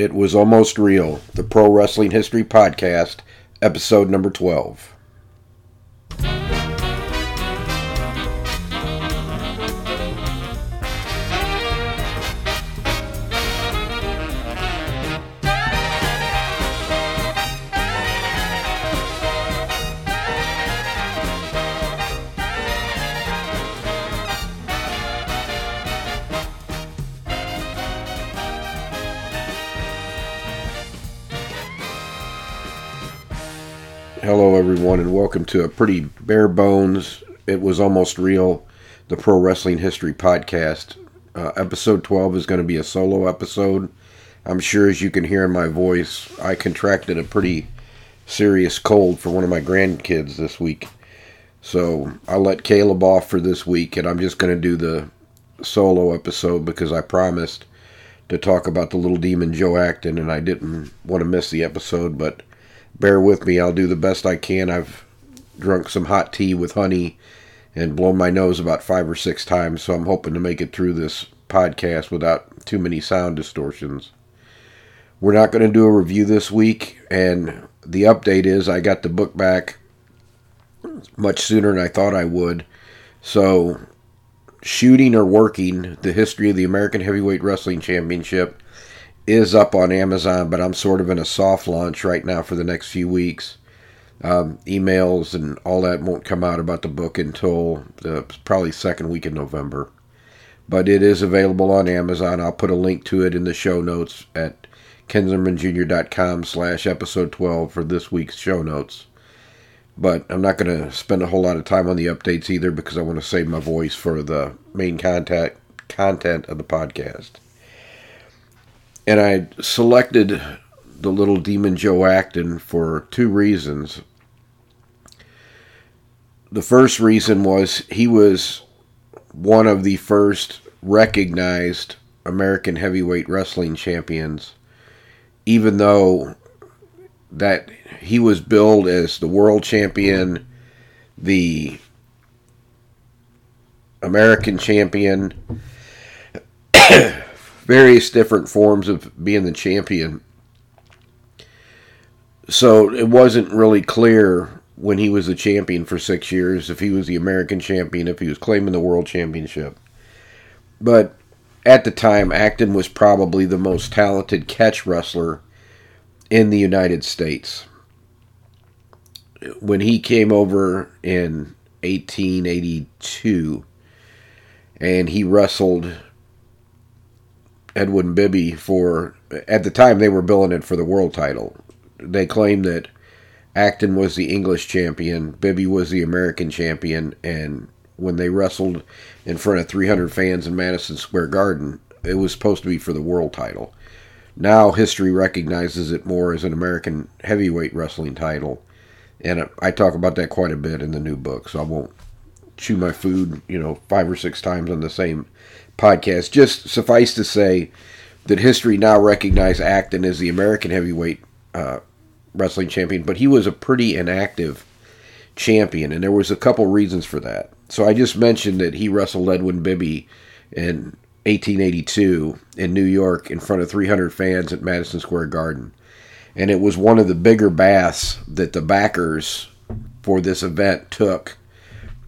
It was almost real. The Pro Wrestling History Podcast, episode number 12. Welcome to a pretty bare bones, it was almost real, the Pro Wrestling History Podcast. Uh, episode 12 is going to be a solo episode. I'm sure, as you can hear in my voice, I contracted a pretty serious cold for one of my grandkids this week. So I'll let Caleb off for this week, and I'm just going to do the solo episode because I promised to talk about the little demon Joe Acton, and I didn't want to miss the episode, but bear with me. I'll do the best I can. I've drunk some hot tea with honey and blown my nose about five or six times, so I'm hoping to make it through this podcast without too many sound distortions. We're not going to do a review this week, and the update is I got the book back much sooner than I thought I would. So, shooting or working the history of the American Heavyweight Wrestling Championship is up on Amazon, but I'm sort of in a soft launch right now for the next few weeks. Um, emails and all that won't come out about the book until the probably second week in November. But it is available on Amazon. I'll put a link to it in the show notes at kenzimmermanjr.com slash episode 12 for this week's show notes. But I'm not going to spend a whole lot of time on the updates either because I want to save my voice for the main contact content of the podcast and I selected the little demon Joe Acton for two reasons. The first reason was he was one of the first recognized American heavyweight wrestling champions, even though that he was billed as the world champion, the American champion, various different forms of being the champion. So it wasn't really clear when he was the champion for six years if he was the American champion, if he was claiming the world championship. But at the time, Acton was probably the most talented catch wrestler in the United States. When he came over in 1882 and he wrestled Edwin Bibby for at the time they were billing it for the world title. They claimed that Acton was the English champion, Bibby was the American champion, and when they wrestled in front of 300 fans in Madison Square Garden, it was supposed to be for the world title. Now history recognizes it more as an American heavyweight wrestling title, and I talk about that quite a bit in the new book, so I won't chew my food, you know, five or six times on the same podcast. Just suffice to say that history now recognizes Acton as the American heavyweight uh, wrestling champion, but he was a pretty inactive champion, and there was a couple reasons for that. So I just mentioned that he wrestled Edwin Bibby in 1882 in New York in front of 300 fans at Madison Square Garden. And it was one of the bigger baths that the backers for this event took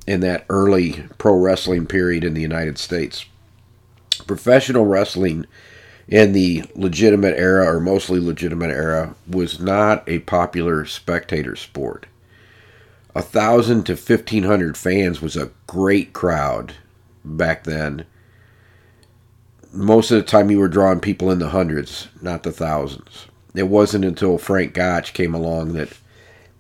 in that early pro wrestling period in the United States professional wrestling in the legitimate era or mostly legitimate era was not a popular spectator sport. A thousand to fifteen hundred fans was a great crowd back then. Most of the time, you were drawing people in the hundreds, not the thousands. It wasn't until Frank Gotch came along that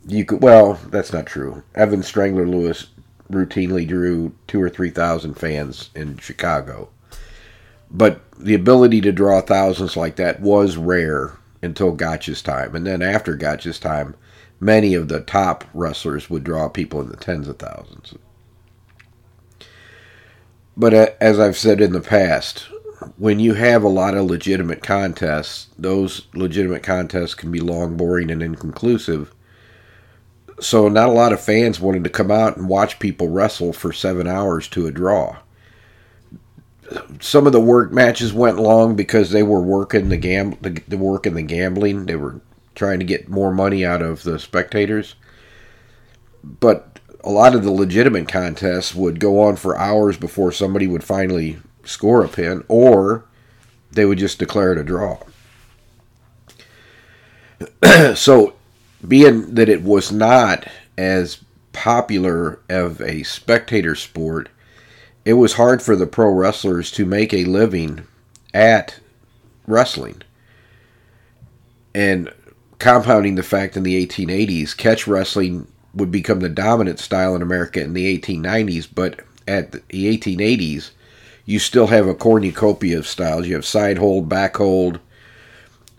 you could. Well, that's not true. Evan Strangler Lewis routinely drew two or three thousand fans in Chicago. But the ability to draw thousands like that was rare until Gotch's time. And then after Gotch's time, many of the top wrestlers would draw people in the tens of thousands. But uh, as I've said in the past, when you have a lot of legitimate contests, those legitimate contests can be long, boring, and inconclusive. So, not a lot of fans wanted to come out and watch people wrestle for seven hours to a draw some of the work matches went long because they were working the gam the, the working the gambling. They were trying to get more money out of the spectators. But a lot of the legitimate contests would go on for hours before somebody would finally score a pin, or they would just declare it a draw. so, being that it was not as popular of a spectator sport, it was hard for the pro wrestlers to make a living at wrestling. And compounding the fact in the 1880s, catch wrestling would become the dominant style in America in the 1890s, but at the 1880s, you still have a cornucopia of styles. You have side hold, back hold,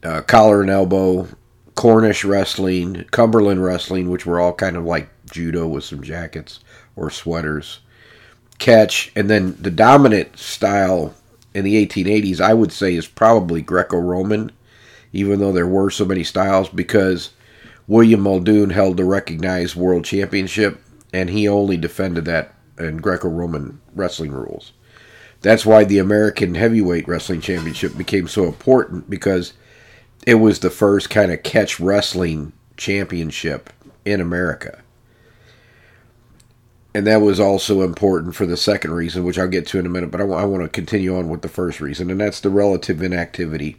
uh, collar and elbow, Cornish wrestling, Cumberland wrestling, which were all kind of like judo with some jackets or sweaters, catch, and then the dominant style in the 1880s, I would say, is probably Greco Roman, even though there were so many styles, because William Muldoon held the recognized world championship, and he only defended that in Greco Roman wrestling rules. That's why the American Heavyweight Wrestling Championship became so important because it was the first kind of catch wrestling championship in America. And that was also important for the second reason, which I'll get to in a minute, but I, w- I want to continue on with the first reason, and that's the relative inactivity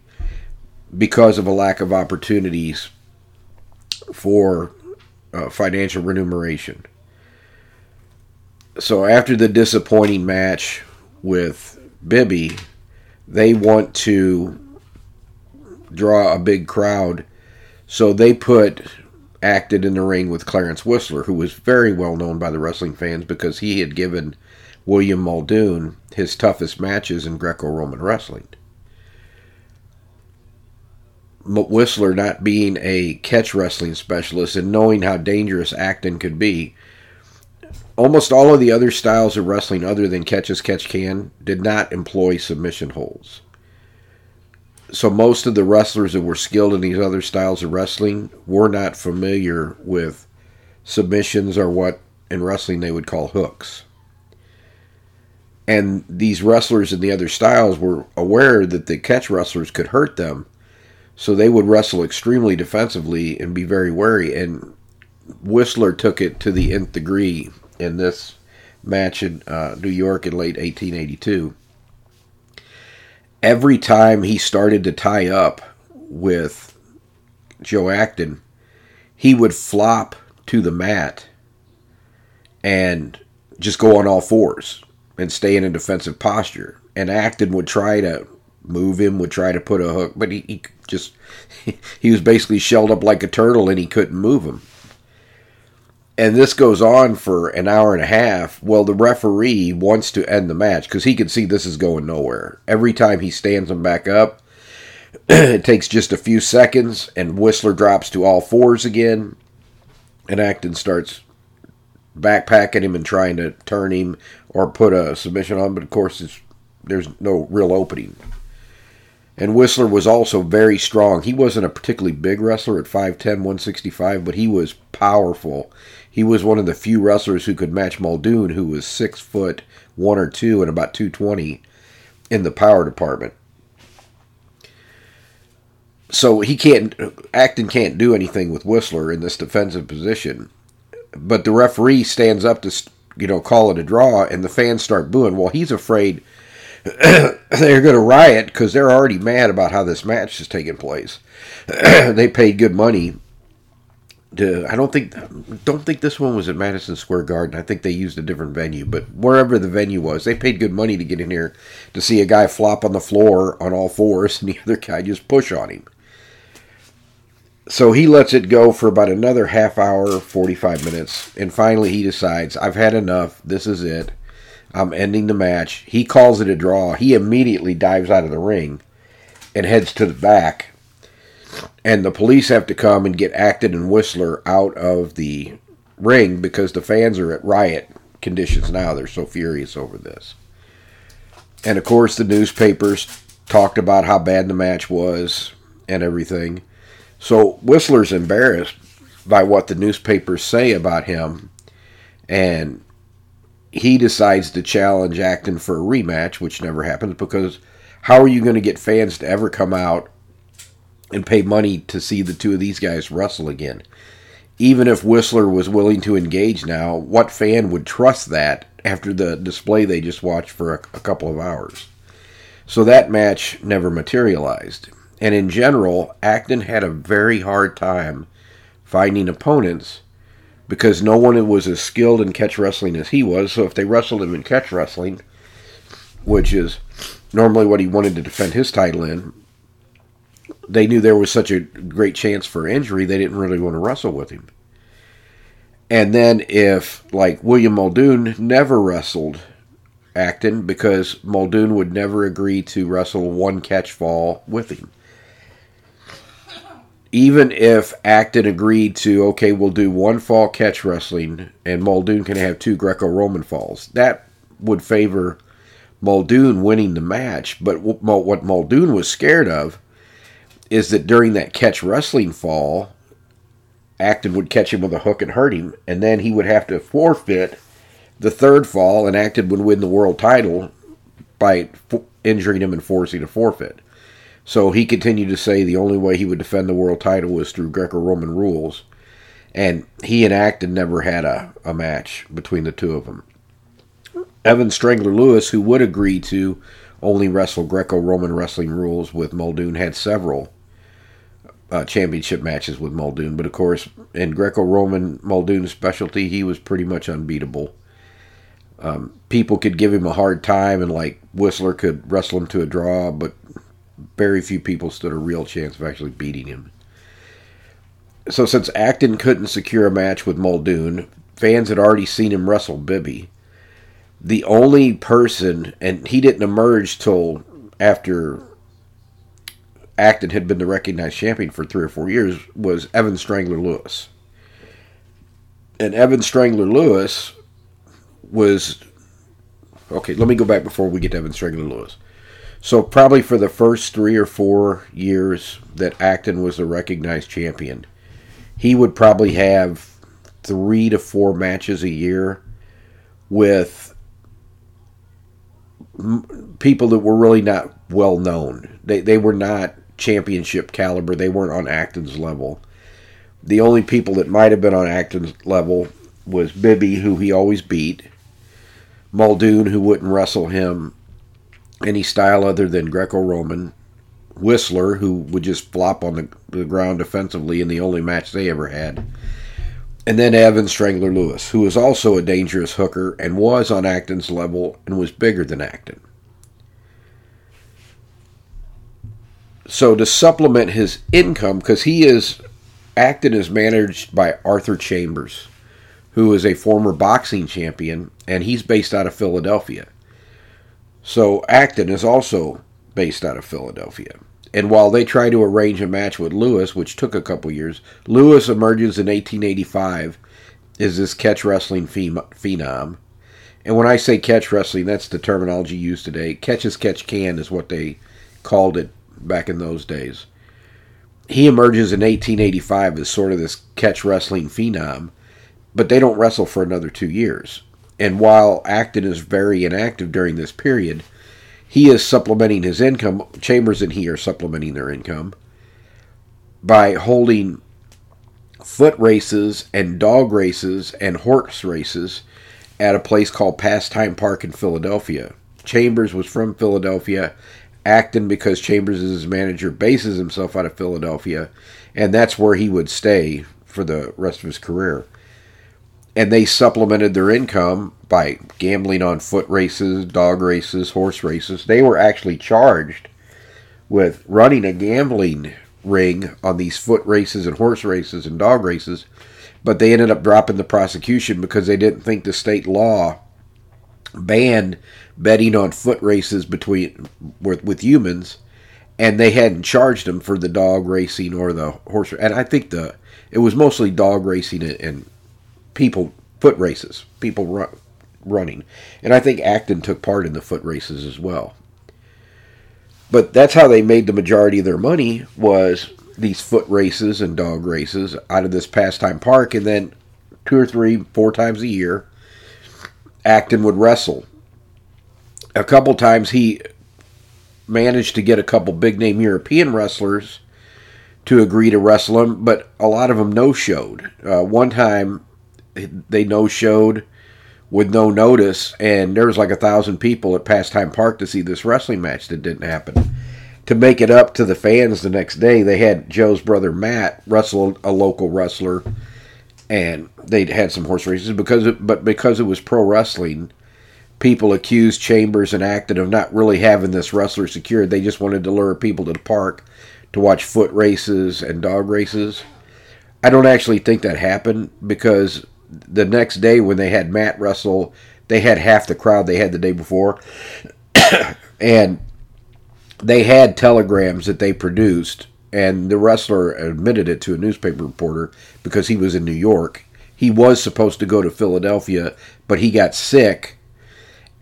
because of a lack of opportunities for uh, financial remuneration. So after the disappointing match with Bibby, they want to draw a big crowd. So they put Acton in the ring with Clarence Whistler, who was very well known by the wrestling fans because he had given William Muldoon his toughest matches in Greco Roman wrestling. Whistler, not being a catch wrestling specialist and knowing how dangerous Acton could be, almost all of the other styles of wrestling other than catch as catch can did not employ submission holds so most of the wrestlers that were skilled in these other styles of wrestling were not familiar with submissions or what in wrestling they would call hooks. And these wrestlers in the other styles were aware that the catch wrestlers could hurt them, so they would wrestle extremely defensively and be very wary. And Whistler took it to the nth degree in this match in uh, New York in late 1882 every time he started to tie up with Joe Acton, he would flop to the mat and just go on all fours and stay in a defensive posture. And Acton would try to move him, would try to put a hook, but he, he just he was basically shelled up like a turtle and he couldn't move him and this goes on for an hour and a half. Well, the referee wants to end the match because he can see this is going nowhere. Every time he stands him back up, it takes just a few seconds, and Whistler drops to all fours again, and Acton starts backpacking him and trying to turn him or put a submission on. But of course, there's no real opening. And Whistler was also very strong. He wasn't a particularly big wrestler at 5'10, 165, but he was powerful. He was one of the few wrestlers who could match Muldoon, who was six foot one or two and about 220 in the power department. So he can't, Acton can't do anything with Whistler in this defensive position. But the referee stands up to, you know, call it a draw, and the fans start booing. Well, he's afraid they're going to riot because they're already mad about how this match is taking place. they paid good money to. I don't think don't think this one was at Madison Square Garden. I think they used a different venue, but wherever the venue was, they paid good money to get in here to see a guy flop on the floor on all fours and the other guy just push on him. So he lets it go for about another half hour, 45 minutes, and finally he decides, I've had enough. This is it. I'm ending the match. He calls it a draw. He immediately dives out of the ring and heads to the back. And the police have to come and get Acton and Whistler out of the ring because the fans are at riot conditions now. They're so furious over this. And of course, the newspapers talked about how bad the match was and everything. So Whistler's embarrassed by what the newspapers say about him. And he decides to challenge Acton for a rematch, which never happens because how are you going to get fans to ever come out and pay money to see the two of these guys wrestle again? Even if Whistler was willing to engage now, what fan would trust that after the display they just watched for a, a couple of hours? So that match never materialized. And in general, Acton had a very hard time finding opponents because no one was as skilled in catch wrestling as he was. So if they wrestled him in catch wrestling, which is normally what he wanted to defend his title in, they knew there was such a great chance for injury, they didn't really want to wrestle with him. And then if, like, William Muldoon never wrestled Acton because Muldoon would never agree to wrestle one catch fall with him even if Acton agreed to, okay, we'll do one fall catch wrestling and Muldoon can have two Greco Roman falls, that would favor Muldoon winning the match. But what Muldoon was scared of is that during that catch wrestling fall, Acton would catch him with a hook and hurt him, and then he would have to forfeit the third fall, and Acton would win the world title by injuring him and forcing a forfeit. So he continued to say the only way he would defend the world title was through Greco Roman rules. And he and Acton never had a, a match between the two of them. Evan Strangler Lewis, who would agree to only wrestle Greco Roman wrestling rules with Muldoon, had several uh, championship matches with Muldoon. But of course, in Greco Roman Muldoon's specialty, he was pretty much unbeatable. Um, people could give him a hard time, and like Whistler could wrestle him to a draw, but very few people stood a real chance of actually beating him. So since Acton couldn't secure a match with Muldoon, fans had already seen him wrestle Bibby. The only person, and he didn't emerge till after Acton had been the recognized champion for three or four years, was Evan Strangler Lewis. And Evan Strangler Lewis was okay. Let me go back before we get to Evan Strangler Lewis. So probably for the first three or four years that Acton was the recognized champion, he would probably have three to four matches a year with people that were really not well known. They they were not championship caliber. They weren't on Acton's level. The only people that might have been on Acton's level was Bibby, who he always beat, Muldoon, who wouldn't wrestle him any style other than Greco Roman. Whistler, who would just flop on the, the ground defensively in the only match they ever had. And then Evan Strangler Lewis, who was also a dangerous hooker and was on Acton's level and was bigger than Acton. So to supplement his income, because he is Acton is managed by Arthur Chambers, who is a former boxing champion, and he's based out of Philadelphia. So Acton is also based out of Philadelphia. And while they try to arrange a match with Lewis, which took a couple years, Lewis emerges in 1885 as this catch wrestling phenom. And when I say catch wrestling, that's the terminology used today. Catch as catch can is what they called it back in those days. He emerges in 1885 as sort of this catch wrestling phenom, but they don't wrestle for another two years. And while Acton is very inactive during this period, he is supplementing his income. Chambers and he are supplementing their income by holding foot races and dog races and horse races at a place called Pastime Park in Philadelphia. Chambers was from Philadelphia. Acton, because Chambers is his manager, bases himself out of Philadelphia, and that's where he would stay for the rest of his career and they supplemented their income by gambling on foot races, dog races, horse races. They were actually charged with running a gambling ring on these foot races and horse races and dog races, but they ended up dropping the prosecution because they didn't think the state law banned betting on foot races between with, with humans and they hadn't charged them for the dog racing or the horse and I think the it was mostly dog racing and, and people foot races, people run, running, and I think Acton took part in the foot races as well. But that's how they made the majority of their money was these foot races and dog races out of this pastime park, and then two or three, four times a year, Acton would wrestle. A couple times he managed to get a couple big name European wrestlers to agree to wrestle him, but a lot of them no showed. Uh, one time they no showed with no notice, and there was like a thousand people at Pastime Park to see this wrestling match that didn't happen. To make it up to the fans the next day, they had Joe's brother Matt wrestle a local wrestler, and they had some horse races because, it, but because it was pro wrestling, people accused Chambers and Acton of not really having this wrestler secured. They just wanted to lure people to the park to watch foot races and dog races. I don't actually think that happened because the next day when they had Matt Russell, they had half the crowd they had the day before. and they had telegrams that they produced, and the wrestler admitted it to a newspaper reporter because he was in New York. He was supposed to go to Philadelphia, but he got sick.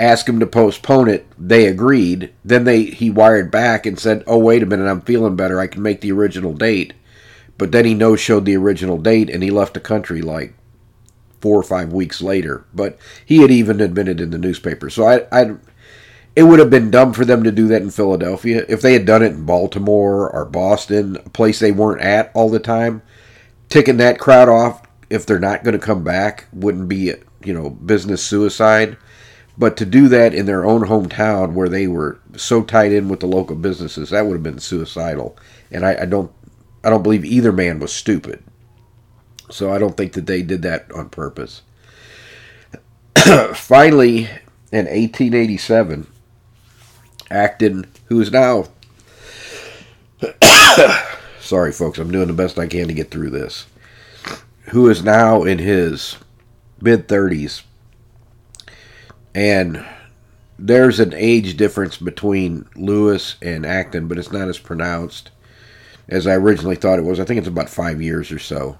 Asked him to postpone it. They agreed. Then they he wired back and said, "Oh wait a minute, I'm feeling better. I can make the original date." But then he no showed the original date and he left the country like four or five weeks later. But he had even admitted in the newspaper. So I, I, it would have been dumb for them to do that in Philadelphia. If they had done it in Baltimore or Boston, a place they weren't at all the time, ticking that crowd off if they're not going to come back wouldn't be, you know, business suicide. But to do that in their own hometown where they were so tied in with the local businesses, that would have been suicidal. And I, I don't I don't believe either man was stupid. So I don't think that they did that on purpose. Finally, in 1887, Acton, who is now. sorry, folks, I'm doing the best I can to get through this. Who is now in his mid 30s. And there's an age difference between Lewis and Acton, but it's not as pronounced as I originally thought it was. I think it's about five years or so.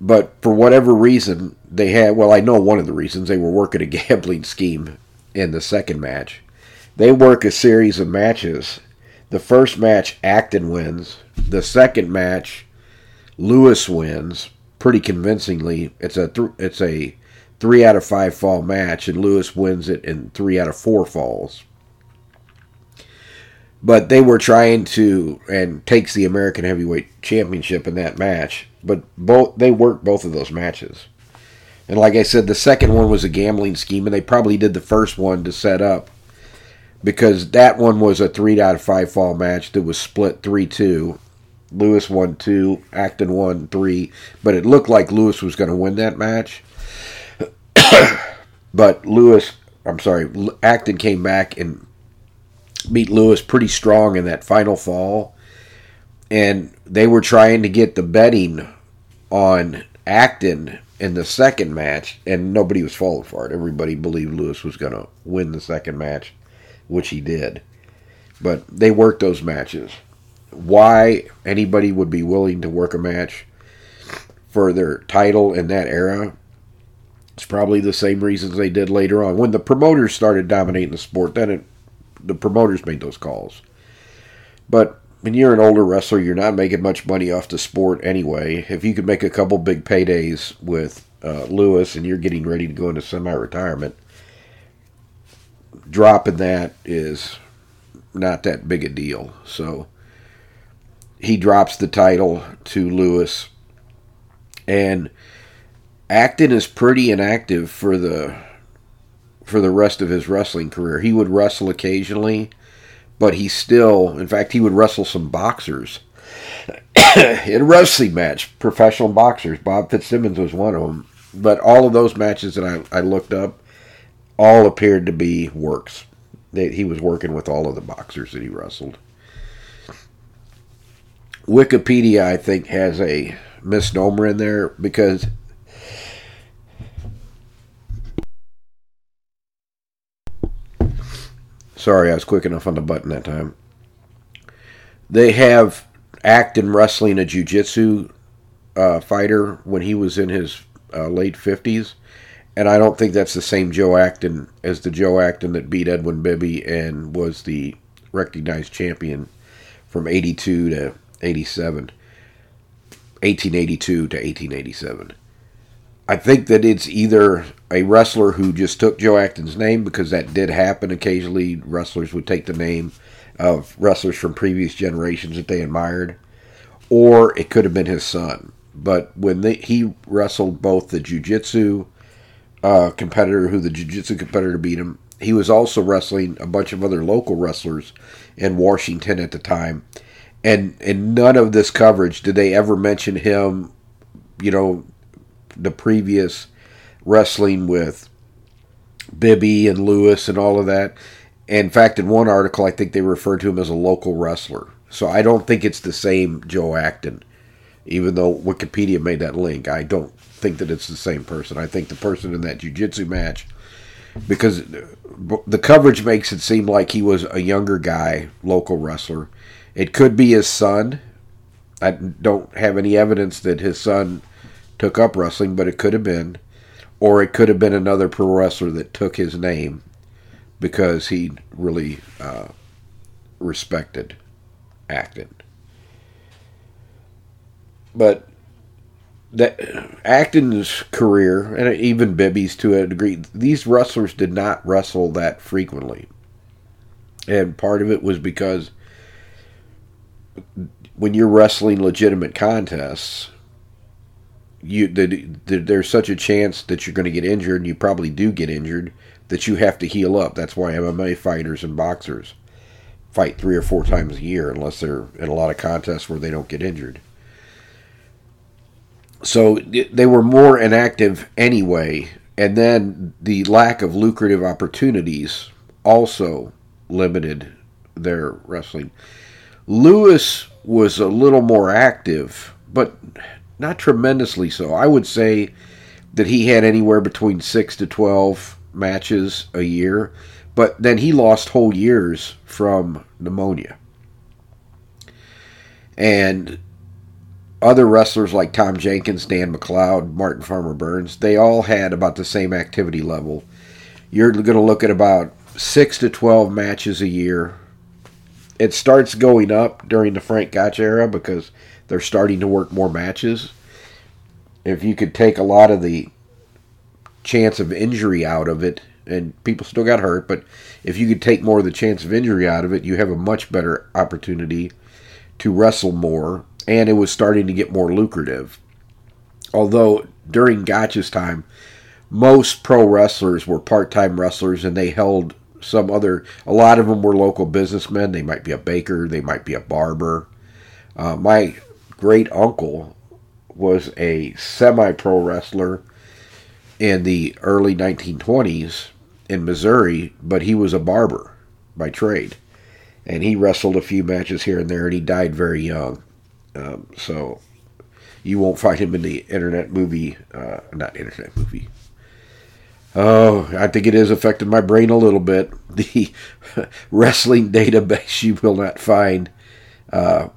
But for whatever reason, they had, well, I know one of the reasons, they were working a gambling scheme in the second match. They work a series of matches. The first match, Acton wins. The second match, Lewis wins pretty convincingly. It's a th- it's a three out of five fall match, and Lewis wins it in three out of four falls. But they were trying to and takes the American Heavyweight Championship in that match. But both they worked both of those matches. And like I said, the second one was a gambling scheme, and they probably did the first one to set up because that one was a three out of five fall match that was split three two. Lewis won two, Acton won three, but it looked like Lewis was going to win that match. but Lewis, I'm sorry, Acton came back and beat Lewis pretty strong in that final fall. And they were trying to get the betting on Acton in the second match, and nobody was falling for it. Everybody believed Lewis was going to win the second match, which he did. But they worked those matches. Why anybody would be willing to work a match for their title in that era it's probably the same reasons they did later on. When the promoters started dominating the sport, then it the promoters made those calls. But when you're an older wrestler, you're not making much money off the sport anyway. If you could make a couple big paydays with uh, Lewis and you're getting ready to go into semi-retirement, dropping that is not that big a deal. So he drops the title to Lewis, and Acton is pretty inactive for the for the rest of his wrestling career. He would wrestle occasionally, but he still, in fact, he would wrestle some boxers in wrestling match, professional boxers. Bob Fitzsimmons was one of them. But all of those matches that I, I looked up all appeared to be works. They, he was working with all of the boxers that he wrestled. Wikipedia, I think, has a misnomer in there because Sorry, I was quick enough on the button that time. They have Acton wrestling a jiu-jitsu uh, fighter when he was in his uh, late 50s. And I don't think that's the same Joe Acton as the Joe Acton that beat Edwin Bibby and was the recognized champion from 82 to 87. 1882 to 1887. I think that it's either a wrestler who just took Joe Acton's name because that did happen occasionally. Wrestlers would take the name of wrestlers from previous generations that they admired, or it could have been his son. But when he wrestled both the jiu-jitsu uh, competitor, who the jiu-jitsu competitor beat him, he was also wrestling a bunch of other local wrestlers in Washington at the time. And in none of this coverage did they ever mention him, you know, the previous wrestling with Bibby and Lewis and all of that. In fact, in one article, I think they referred to him as a local wrestler. So I don't think it's the same Joe Acton, even though Wikipedia made that link. I don't think that it's the same person. I think the person in that jiu-jitsu match, because the coverage makes it seem like he was a younger guy, local wrestler. It could be his son. I don't have any evidence that his son took up wrestling, but it could have been. Or it could have been another pro wrestler that took his name because he really uh, respected Acton. But that Acton's career, and even Bibby's to a degree, these wrestlers did not wrestle that frequently. And part of it was because when you're wrestling legitimate contests, you the, the, there's such a chance that you're going to get injured, and you probably do get injured, that you have to heal up. That's why MMA fighters and boxers fight three or four times a year, unless they're in a lot of contests where they don't get injured. So they were more inactive anyway, and then the lack of lucrative opportunities also limited their wrestling. Lewis was a little more active, but not tremendously so. I would say that he had anywhere between 6 to 12 matches a year, but then he lost whole years from pneumonia. And other wrestlers like Tom Jenkins, Dan McLeod, Martin Farmer Burns, they all had about the same activity level. You're going to look at about 6 to 12 matches a year. It starts going up during the Frank Gotch era because they're starting to work more matches. If you could take a lot of the chance of injury out of it, and people still got hurt, but if you could take more of the chance of injury out of it, you have a much better opportunity to wrestle more, and it was starting to get more lucrative. Although during Gotch's time, most pro wrestlers were part time wrestlers and they held some other, a lot of them were local businessmen. They might be a baker, they might be a barber. Uh, my great uncle was a semi pro wrestler in the early 1920s in Missouri, but he was a barber by trade. And he wrestled a few matches here and there, and he died very young. Um, so you won't find him in the internet movie, uh, not internet movie. Oh, I think it has affected my brain a little bit. The wrestling database, you will not find uh,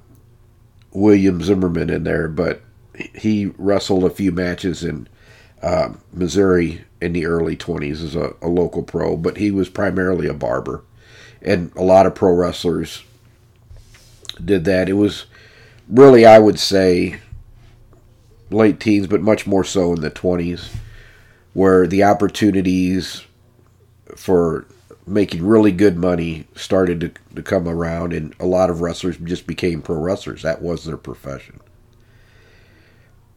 William Zimmerman in there, but he wrestled a few matches in uh, Missouri in the early 20s as a, a, local pro, but he was primarily a barber. And a lot of pro wrestlers did that. It was really, I would say, late teens, but much more so in the 20s, where the opportunities for making really good money started to, to come around, and a lot of wrestlers just became pro wrestlers. That was their profession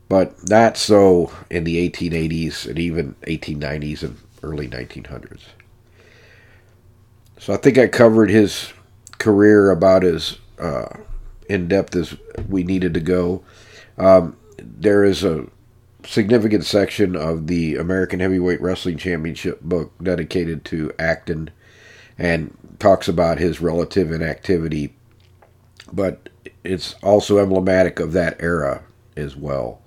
but not so in the 1880s and even 1890s and early 1900s. So I think I covered his career about as uh, in depth as we needed to go. Um, there is a significant section of the American Heavyweight Wrestling Championship book dedicated to Acton and talks about his relative inactivity, but it's also emblematic of that era as well.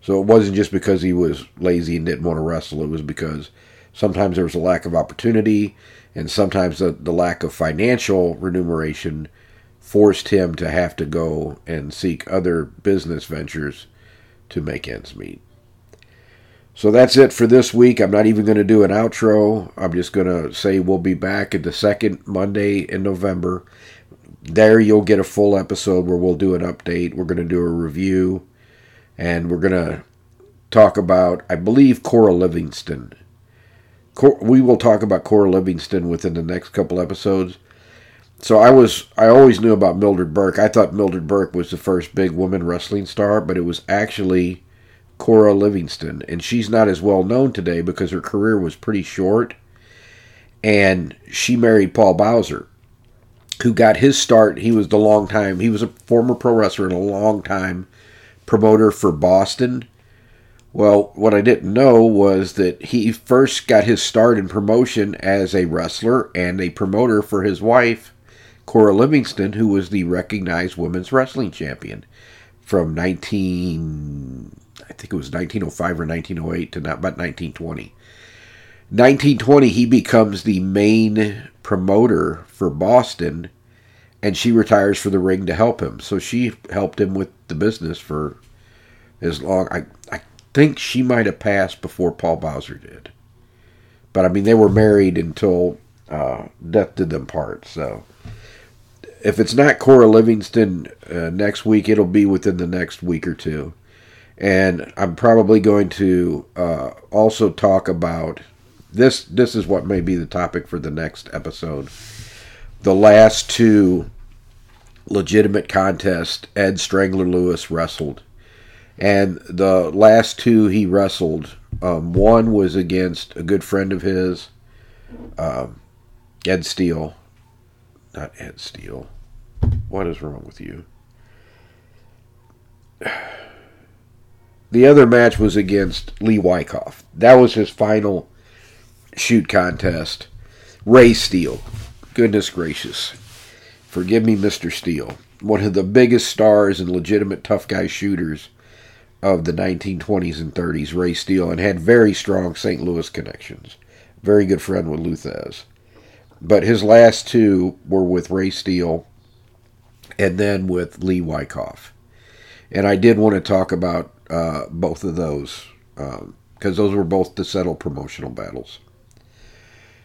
So it wasn't just because he was lazy and didn't want to wrestle. It was because sometimes there was a lack of opportunity, and sometimes the, the lack of financial remuneration forced him to have to go and seek other business ventures to make ends meet. So that's it for this week. I'm not even going to do an outro. I'm just going to say we'll be back at the second Monday in November. There you'll get a full episode where we'll do an update. We're going to do a review and we're going to talk about, I believe, Cora Livingston. Cor- We will talk about Cora Livingston within the next couple episodes. So I was, I always knew about Mildred Burke. I thought Mildred Burke was the first big woman wrestling star, but it was actually Cora Livingston. And she's not as well known today because her career was pretty short. And she married Paul Bowser, who got his start. He was the long time, he was a former pro wrestler and a long time promoter for Boston. Well, what I didn't know was that he first got his start in promotion as a wrestler and a promoter for his wife, Cora Livingston, who was the recognized women's wrestling champion from 19, I think it was 1905 or 1908 to not, about 1920. 1920, he becomes the main promoter for Boston, and she retires for the ring to help him. So she helped him with the business for as long. I, I think she might have passed before Paul Bowser did. But I mean, they were married until uh, death did them part. So if it's not Cora Livingston uh, next week, it'll be within the next week or two. And I'm probably going to uh, also talk about this. This is what may be the topic for the next episode. The last two legitimate contests Ed Strangler Lewis wrestled and the last two he wrestled, um, one was against a good friend of his, um, Ed Steele. Not Ed Steele. What is wrong with you? The other match was against Lee Wykoff. That was his final shoot contest. Ray Steele. Goodness gracious. Forgive me, Mr. Steele. One of the biggest stars and legitimate tough guy shooters of the 1920s and 30s, Ray Steele, and had very strong St. Louis connections. Very good friend with Lou Thesz. But his last two were with Ray Steele and then with Lee Wykoff. And I did want to talk about uh, both of those because um, those were both to settle promotional battles.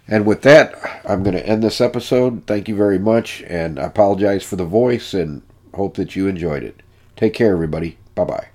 And with that, I'm going to end this episode. Thank you very much, and I apologize for the voice and hope that you enjoyed it. Take care, everybody. Bye bye.